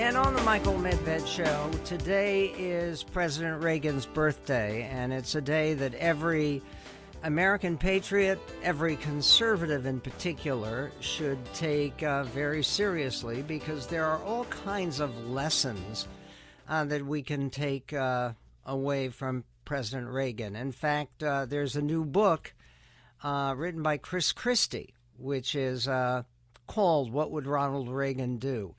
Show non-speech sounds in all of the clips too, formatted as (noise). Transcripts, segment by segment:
And on the Michael Medved Show, today is President Reagan's birthday, and it's a day that every American patriot, every conservative in particular, should take uh, very seriously because there are all kinds of lessons uh, that we can take uh, away from President Reagan. In fact, uh, there's a new book uh, written by Chris Christie, which is uh, called What Would Ronald Reagan Do?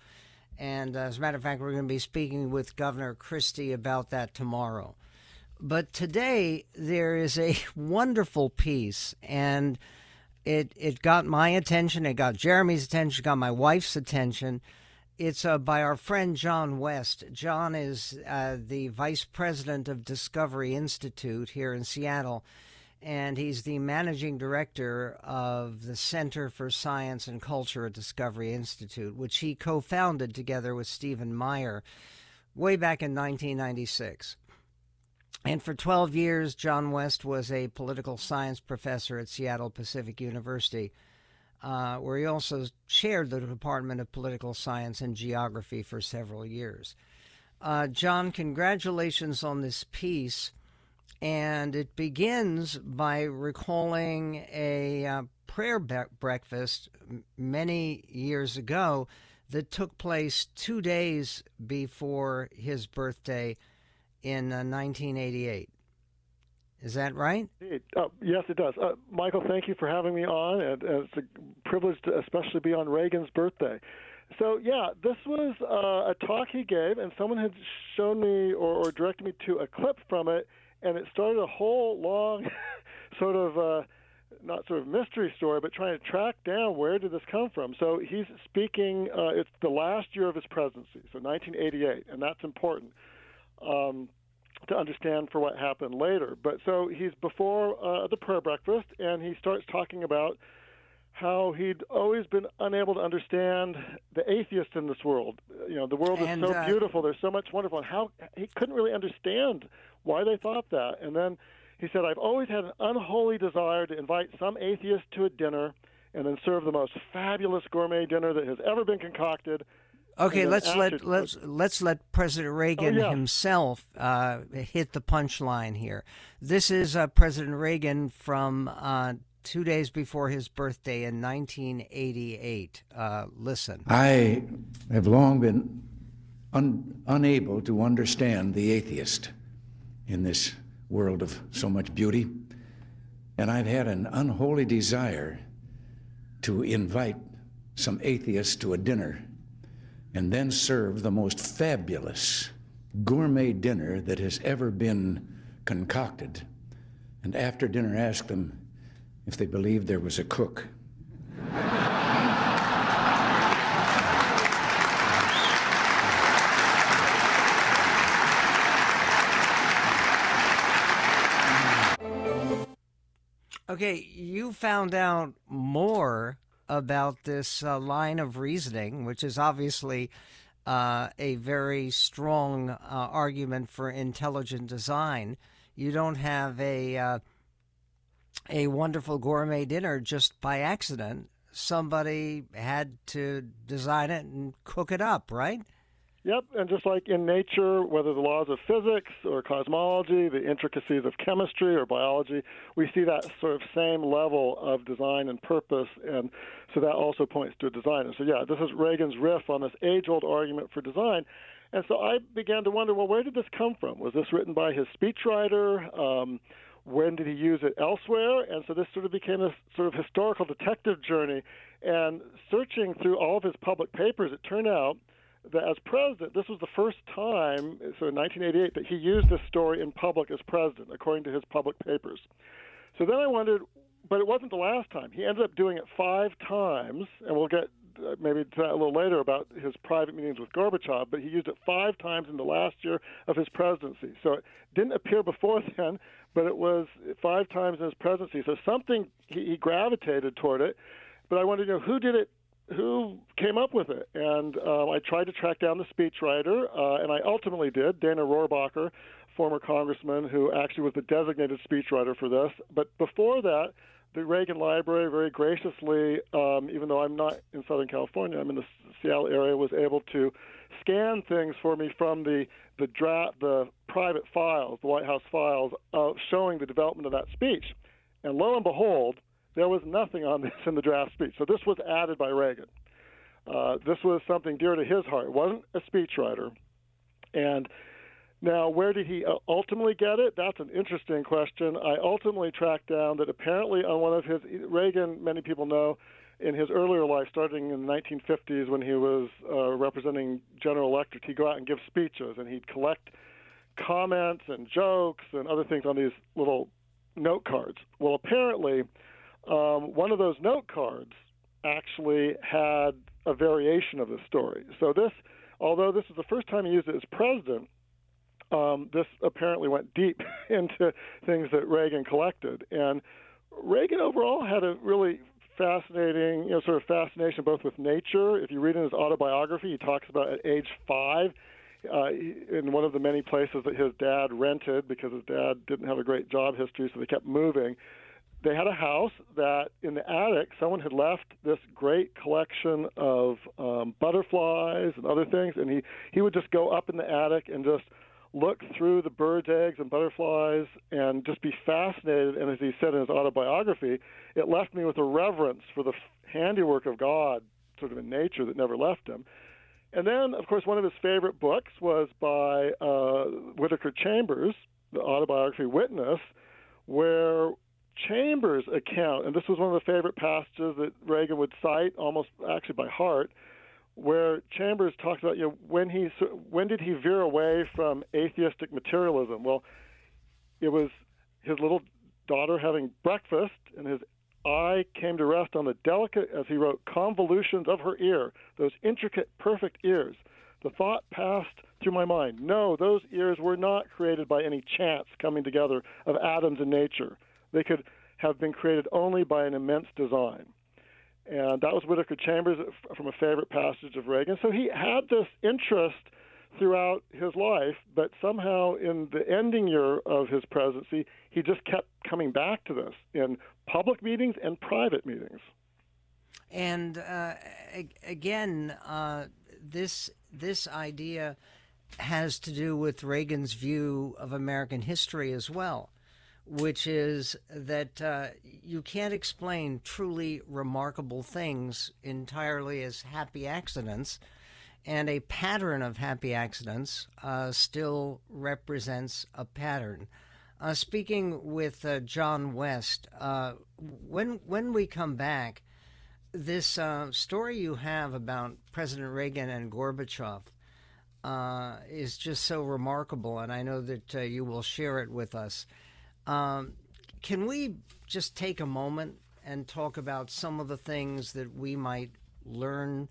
And as a matter of fact, we're going to be speaking with Governor Christie about that tomorrow. But today there is a (laughs) wonderful piece, and it it got my attention. It got Jeremy's attention. Got my wife's attention. It's uh, by our friend John West. John is uh, the vice president of Discovery Institute here in Seattle, and he's the managing director of the Center for Science and Culture at Discovery Institute, which he co founded together with Stephen Meyer way back in 1996. And for 12 years, John West was a political science professor at Seattle Pacific University, uh, where he also chaired the Department of Political Science and Geography for several years. Uh, John, congratulations on this piece. And it begins by recalling a uh, prayer be- breakfast many years ago that took place two days before his birthday in uh, 1988. Is that right? Uh, yes, it does. Uh, Michael, thank you for having me on. And, and it's a privilege to especially be on Reagan's birthday. So, yeah, this was uh, a talk he gave, and someone had shown me or, or, directed me to a clip from it, and it started a whole long (laughs) sort of. Uh, not sort of mystery story, but trying to track down where did this come from. So he's speaking. Uh, it's the last year of his presidency, so 1988, and that's important um, to understand for what happened later. But so he's before uh, the prayer breakfast, and he starts talking about how he'd always been unable to understand the atheist in this world. You know, the world is and, so uh, beautiful. There's so much wonderful, and how he couldn't really understand why they thought that. And then he said, "I've always had an unholy desire to invite some atheist to a dinner." And then serve the most fabulous gourmet dinner that has ever been concocted, Okay, let's let let's let's let President Reagan oh, yeah. himself uh, hit the punchline here. This is uh, President Reagan from uh, two days before his birthday in 1988. Uh, listen, I have long been un- unable to understand the atheist in this world of so much beauty, and I've had an unholy desire to invite some atheists to a dinner and then serve the most fabulous gourmet dinner that has ever been concocted. And after dinner, ask them if they believed there was a cook. Okay, you found out more about this uh, line of reasoning, which is obviously uh, a very strong uh, argument for intelligent design. You don't have a uh, a wonderful gourmet dinner just by accident. Somebody had to design it and cook it up, right? Yep, and just like in nature, whether the laws of physics or cosmology, the intricacies of chemistry or biology, we see that sort of same level of design and purpose, and so that also points to a designer. So yeah, this is Reagan's riff on this age-old argument for design. And so I began to wonder, well, where did this come from? Was this written by his speechwriter? Um, when did he use it elsewhere? And so this sort of became a sort of historical detective journey. And searching through all of his public papers, it turned out that as president, this was the first time, so in 1988, that he used this story in public as president, according to his public papers. So then I wondered, but it wasn't the last time. He ended up doing it five times, and we'll get maybe to that a little later about his private meetings with Gorbachev, but he used it five times in the last year of his presidency. So it didn't appear before (laughs) then, but it was five times in his presidency. So something he, he gravitated toward it. But I wanted to know who did it who came up with it. And um, I tried to track down the speechwriter, uh, and I ultimately did, Dana Rohrabacher, former congressman who actually was the designated speechwriter for this. But before that, the Reagan Library very graciously, um, even though I'm not in Southern California, I'm in the Seattle area, was able to scan things for me from the the draft, the private files, the White House files, uh, showing the development of that speech. And lo and behold, there was nothing on (laughs) this in the draft speech. So this was added by Reagan. Uh, this was something dear to his heart. Wasn't a speechwriter. And now, where did he uh, ultimately get it? That's an interesting question. I ultimately tracked down that apparently on one of his Reagan, many people know, in his earlier life, starting in the 1950s when he was uh, representing General Electric, he'd go out and give speeches and he'd collect comments and jokes and other things on these little note cards. Well, apparently, um, one of those note cards actually had a variation of the story. So this, although this is the first time he used it as president, um, this apparently went deep (laughs) into things that Reagan collected. And Reagan overall had a really fascinating, you know, sort of fascination both with nature. If you read in his autobiography, he talks about at age five, uh, in one of the many places that his dad rented because his dad didn't have a great job history, so they kept moving. They had a house that in the attic, someone had left this great collection of um, butterflies and other things, and he he would just go up in the attic and just look through the birds' eggs and butterflies and just be fascinated. And as he said in his autobiography, it left me with a reverence for the handiwork of God, sort of in nature, that never left him. And then, of course, one of his favorite books was by uh, Whittaker Chambers, the autobiography Witness, where Chambers' account, and this was one of the favorite passages that Reagan would cite almost actually by heart, where Chambers talks about you know when he when did he veer away from atheistic materialism? Well, it was his little daughter having breakfast, and his eye came to rest on the delicate, as he wrote, convolutions of her ear, those intricate, perfect ears. The thought passed through my mind no, those ears were not created by any chance coming together of atoms in nature. They could have been created only by an immense design. And that was Whittaker Chambers from a favorite passage of Reagan. So he had this interest throughout his life, but somehow in the ending year of his presidency, he just kept coming back to this in public meetings and private meetings. And uh, again, uh, this this idea has to do with Reagan's view of American history as well which is that uh, you can't explain truly remarkable things entirely as happy accidents, and a pattern of happy accidents uh, still represents a pattern. Uh, speaking with uh, John West, uh, when when we come back, this uh, story you have about President Reagan and Gorbachev is just so remarkable, and I know that you will share it with us. Um, can we just take a moment and talk about some of the things that we might learn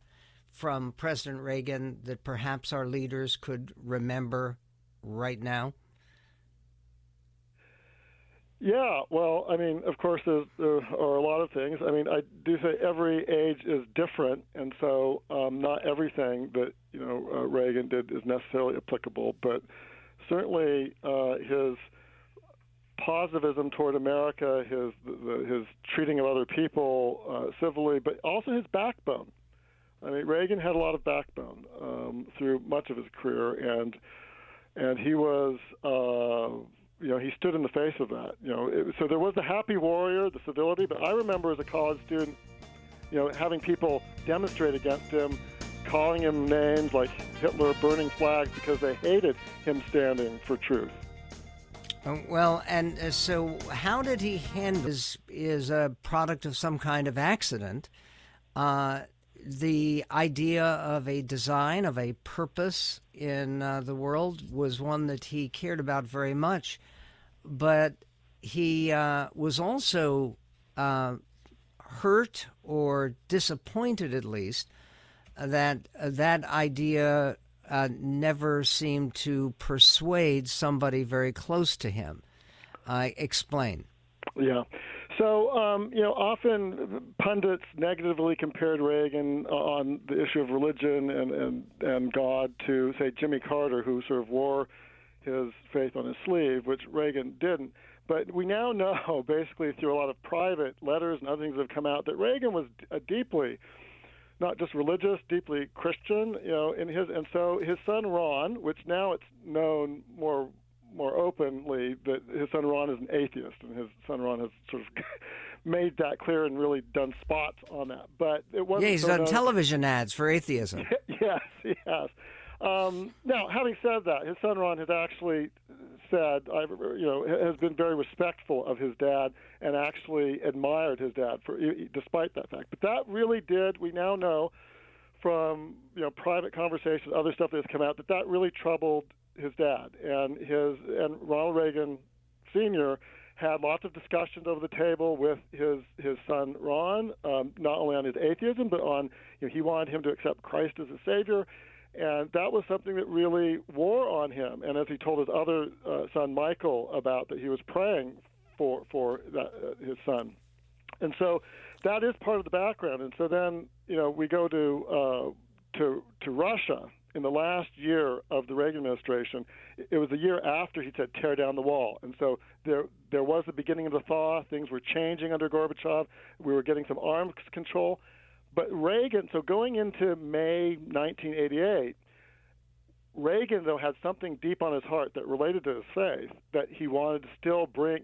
from President Reagan that perhaps our leaders could remember right now? Yeah, well, I mean, of course, there are a lot of things. I mean, I do say every age is different, and so um, not everything that you know uh, Reagan did is necessarily applicable. But certainly, uh, his positivism toward America, his the, his treating of other people uh, civilly, but also his backbone. I mean, Reagan had a lot of backbone um, through much of his career, and and he was, uh, you know, he stood in the face of that. You know, it, so there was the happy warrior, the civility, but I remember as a college student, you know, having people demonstrate against him, calling him names like Hitler, burning flags because they hated him standing for truth. Uh, well, and uh, so how did he handle is is a product of some kind of accident. Uh, the idea of a design of a purpose in uh, the world was one that he cared about very much, but he uh, was also uh, hurt or disappointed, at least, that that idea uh, never seemed to persuade somebody very close to him. Uh, explain. Yeah. So, um, you know, often pundits negatively compared Reagan on the issue of religion and, and, and God to, say, Jimmy Carter, who sort of wore his faith on his sleeve, which Reagan didn't. But we now (laughs) know, basically through a lot of private letters and other things that have come out, that Reagan was a deeply not just religious, deeply Christian, you know, in his and so his son Ron, which now it's known more more openly that his son Ron is an atheist, and his son Ron has sort of (laughs) made that clear and really done spots on that. But it wasn't. Yeah, he's so done known- television ads for atheism. (laughs) yes, yes. Um, now, having said that, his son Ron has actually said, I, you know, has been very respectful of his dad and actually admired his dad for, despite that fact. But that really did. We now know from you know private conversations, other stuff that has come out, that that really troubled his dad and his and Ronald Reagan Sr. had lots of discussions over the table with his his son Ron, um, not only on his atheism, but on you know, he wanted him to accept Christ as a savior, and that was something that really wore on him. And as he told his other uh, son Michael about that, he was praying for for that, uh, his son, and so that is part of the background. And so then you know we go to uh, to to Russia in the last year of the Reagan administration. It was the year after he said tear down the wall, and so there there was the beginning of the thaw. Things were changing under Gorbachev. We were getting some arms control. But Reagan, so going into May 1988, Reagan, though, had something deep on his heart that related to his faith that he wanted to still bring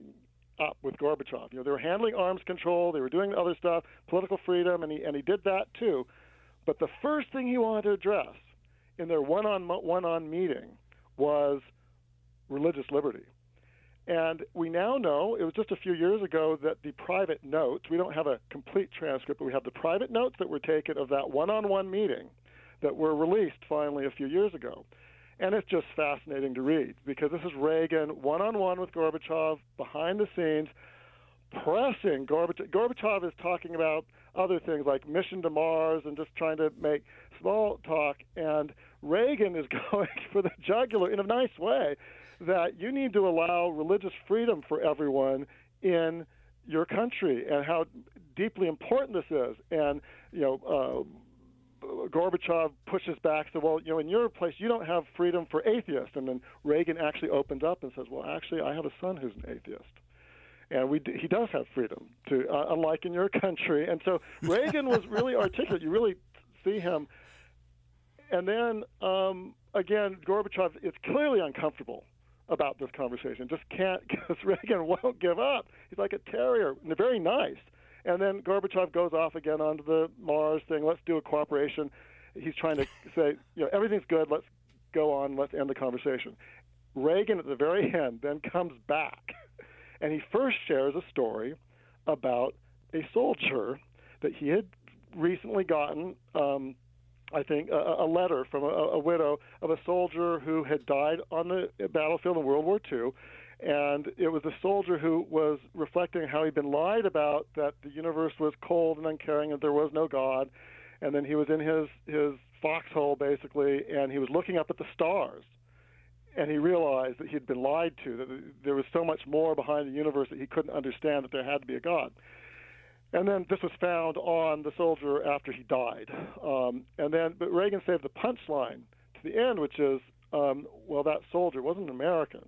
up with Gorbachev. You know, they were handling arms control, they were doing other stuff, political freedom, and he and he did that too. But the first thing he wanted to address in their one-on one-on meeting was religious liberty. And we now know, it was just a few years ago, that the private notes, we don't have a complete transcript, but we have the private notes that were taken of that one on one meeting that were released finally a few years ago. And it's just fascinating to read because this is Reagan one on one with Gorbachev behind the scenes, pressing Gorbachev. Gorbachev is talking about other things like mission to Mars and just trying to make small talk. And Reagan is (laughs) going for the jugular in a nice way that you need to allow religious freedom for everyone in your country and how deeply important this is. And, you know, uh, Gorbachev pushes back, said, well, you know, in your place, you don't have freedom for atheists. And then Reagan actually opens up and says, well, actually, I have a son who's an atheist. And we, he does have freedom to, uh, unlike in your (laughs) country. And so Reagan was really (laughs) articulate. You really see him. And then um, again, Gorbachev is clearly uncomfortable about this conversation. Just can't (laughs) because Reagan won't give up. He's like a terrier, very nice. And then Gorbachev goes off again onto the Mars thing. Let's do a cooperation. He's trying to (laughs) say, you know, everything's good. Let's go on. Let's end the conversation. Reagan at the very end then comes back, (laughs) and he first shares a story about a soldier that he had recently gotten. Um, I think, a, a letter from a, a widow of a soldier who had died on the battlefield in World War II. And it was a soldier who was reflecting how he'd been lied about that the universe was cold and uncaring, and there was no God. And then he was in his, his foxhole, basically, and he was looking up at the stars. And he realized that he'd been lied to, that there was so much more behind the universe that he couldn't understand that there had to be a God. And then this was found on the soldier after he died. Um, and then, but Reagan saved the punchline to the end, which is, um, well, that soldier wasn't American;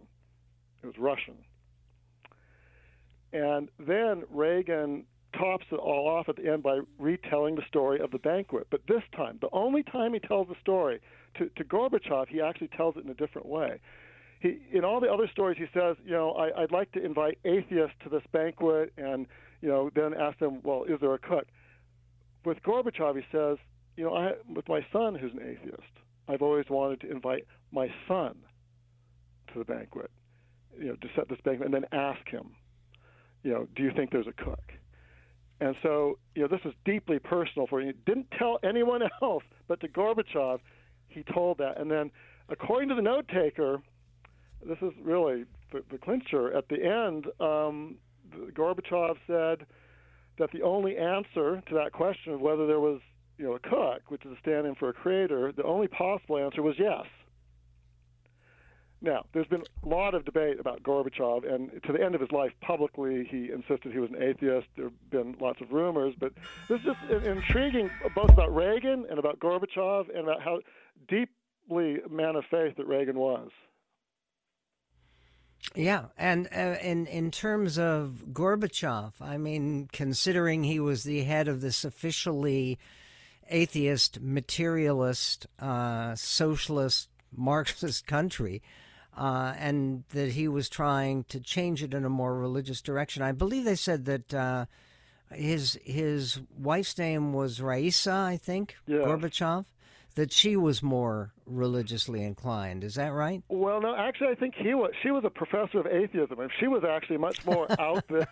it was Russian. And then Reagan tops it all off at the end by retelling the story of the banquet. But this time, the only time he tells the story to, to Gorbachev, he actually tells it in a different way. He, in all the other stories, he says, you know, I, I'd like to invite atheists to this banquet and you know, then ask them, well, is there a cook? With Gorbachev, he says, you know, I, with my son who's an atheist, I've always wanted to invite my son to the banquet, you know, to set this banquet, and then ask him, you know, do you think there's a cook? And so, you know, this is deeply personal for him. He didn't tell anyone (laughs) else, but to Gorbachev, he told that. And then, according to the note taker, this is really the, the clincher. At the end, um, Gorbachev said that the only answer to that question of whether there was, you know, a cook, which is a stand-in for a creator, the only possible answer was yes. Now, there's been a lot of debate about Gorbachev, and to the end of his life, publicly, he insisted he was an atheist. There have been lots of rumors, but this is just intriguing, both about Reagan and about Gorbachev, and about how deeply man of faith that Reagan was. Yeah, and uh, in in terms of Gorbachev, I mean, considering he was the head of this officially atheist, materialist, uh, socialist, Marxist country, uh, and that he was trying to change it in a more religious direction. I believe they said that uh, his his wife's name was Raisa, I think, yeah. Gorbachev that she was more religiously inclined. Is that right? Well, no, actually, I think he was. She was a professor of atheism, and she was actually much more (laughs) out there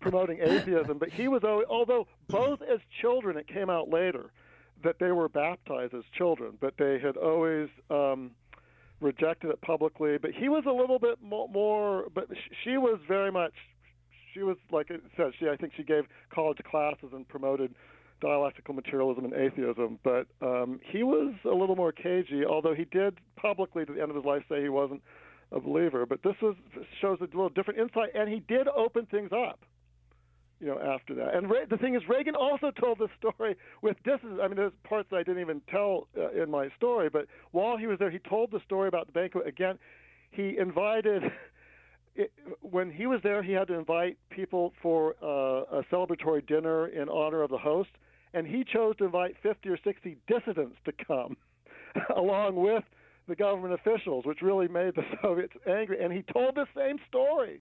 promoting atheism. But he was, although both as children, it came out later that they were baptized as children, but they had always um, rejected it publicly. But he was a little bit more, more but she was very much. She was like it said. She, I think, she gave college classes and promoted dialectical materialism and atheism, but um, he was a little more cagey, although he did publicly to the end of his life say he wasn't a believer. But this was shows a little different insight, and he did open things up, you know, after that. And Re- the thing is, Reagan also (laughs) told this story with distance. I mean, there's parts that I didn't even tell uh, in my story, but while he was there, he told the story about the banquet again. He invited. (laughs) It, when he was there, he had to invite people for uh, a celebratory dinner in honor of the host and he chose to invite 50 or 60 dissidents to come (laughs) along with the government officials, which really made the (laughs) Soviets angry. And he told the same story